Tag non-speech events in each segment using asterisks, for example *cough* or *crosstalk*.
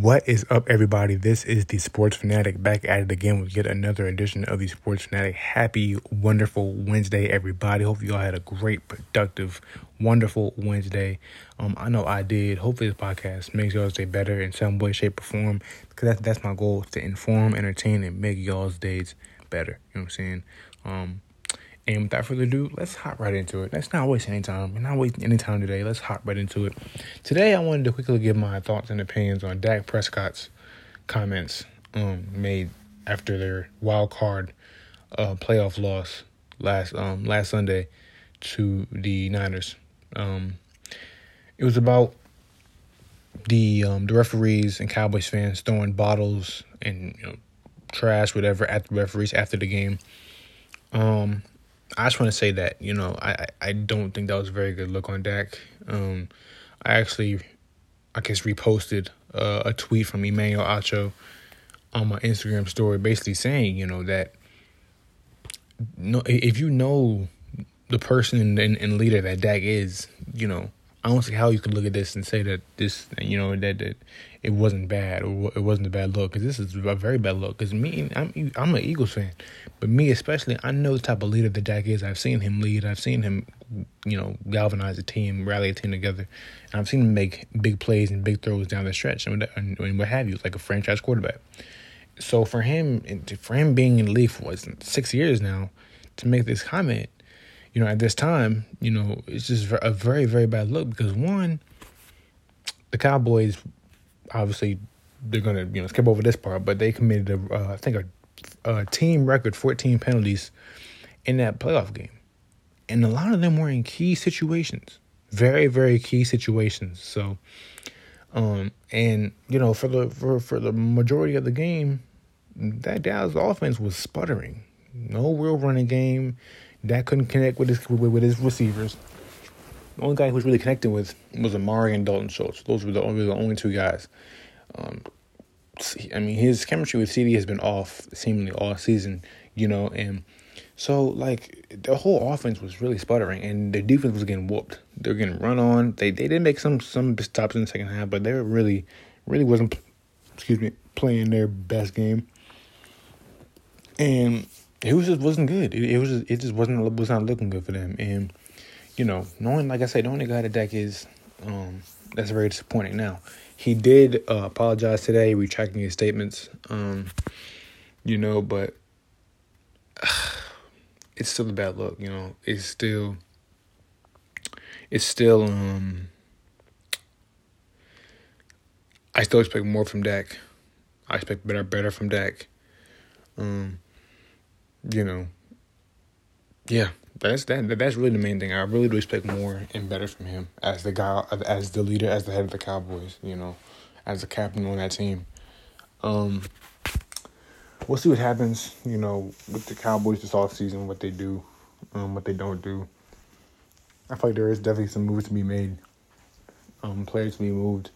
What is up, everybody? This is the Sports Fanatic back at it again with yet another edition of the Sports Fanatic. Happy, wonderful Wednesday, everybody. Hope you all had a great, productive, wonderful Wednesday. Um, I know I did. Hopefully, this podcast makes y'all's day better in some way, shape, or form. Because that's that's my goal to inform, entertain, and make y'all's days better. You know what I'm saying? Um, and without further ado, let's hop right into it. Let's not waste any time. We're not wasting any time today. Let's hop right into it. Today, I wanted to quickly give my thoughts and opinions on Dak Prescott's comments um, made after their wild card uh, playoff loss last um, last Sunday to the Niners. Um, it was about the um, the referees and Cowboys fans throwing bottles and you know, trash, whatever, at the referees after the game. Um, I just want to say that you know I I don't think that was a very good look on Dak. Um, I actually, I guess, reposted uh, a tweet from Emmanuel Acho on my Instagram story, basically saying you know that no, if you know the person and, and leader that Dak is, you know, I don't see how you could look at this and say that this, you know, that, that it wasn't bad or it wasn't a bad look because this is a very bad look. Because me, I'm I'm an Eagles fan, but me especially, I know the type of leader that Dak is. I've seen him lead. I've seen him, you know, galvanize a team, rally a team together, and I've seen him make big plays and big throws down the stretch and, what have you, like a franchise quarterback. So for him, for him being in the league for six years now, to make this comment you know, at this time, you know, it's just a very, very bad look because one, the Cowboys, obviously, they're gonna you know skip over this part, but they committed a, uh, I think a, a team record 14 penalties in that playoff game, and a lot of them were in key situations, very, very key situations. So, um, and you know, for the for for the majority of the game, that Dallas offense was sputtering, no real running game Dak couldn't connect with his with, his receivers. The only guy who was really connecting with was Amari and Dalton Schultz. Those were the only, the only two guys. Um, I mean, his chemistry with CD has been off seemingly all season, you know, and so like the whole offense was really sputtering, and the defense was getting whooped. They were getting run on. They they did make some some stops in the second half, but they were really really wasn't excuse me playing their best game. And it was just wasn't good. It, it was just, it just wasn't was not looking good for them. And you know, knowing like I said, knowing the guy that Dak is, um, that's very disappointing. Now he did uh, apologize today, retracting his statements. Um, you know, but uh, *sighs* it's still a bad look. You know, it's still it's still um. I still expect more from Dak. I expect better, better from Dak. Um, you know, yeah, that's that. That's really the main thing. I really do expect more and better from him as the guy, as the leader, as the head of the Cowboys. You know, as the captain on that team. Um, we'll see what happens. You know, with the Cowboys this off season, what they do, um, what they don't do. I feel like there is definitely some moves to be made. Um, players to be moved.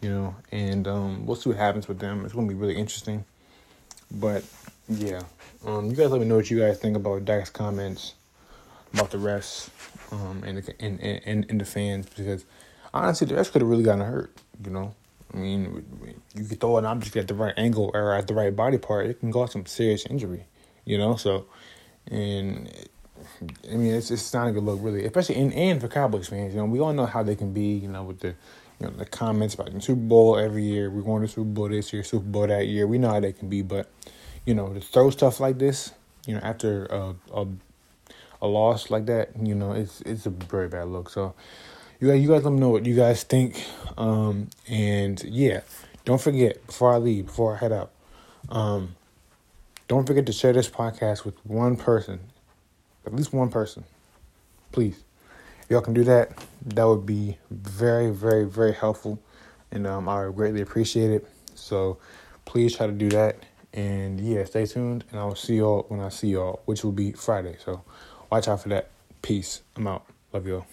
You know, and um, we'll see what happens with them. It's going to be really interesting. But yeah. Um, you guys let me know what you guys think about Dak's comments about the refs um, and, the, and, and, and the fans because honestly, the refs could have really gotten hurt. You know, I mean, you could throw an object at the right angle or at the right body part, it can cause some serious injury. You know, so and I mean, it's it's not a good look really, especially in and for Cowboys fans. You know, we all know how they can be. You know, with the you know the comments about the Super Bowl every year. We're going to Super Bowl this year, Super Bowl that year. We know how they can be, but you know, to throw stuff like this, you know, after a a, a loss like that, you know, it's it's a very bad look. So, you guys, you guys let me know what you guys think. Um, and yeah, don't forget before I leave, before I head out, um, don't forget to share this podcast with one person, at least one person, please. If y'all can do that, that would be very, very, very helpful, and um, I would greatly appreciate it. So, please try to do that. And yeah, stay tuned, and I'll see y'all when I see y'all, which will be Friday. So watch out for that. Peace. I'm out. Love y'all.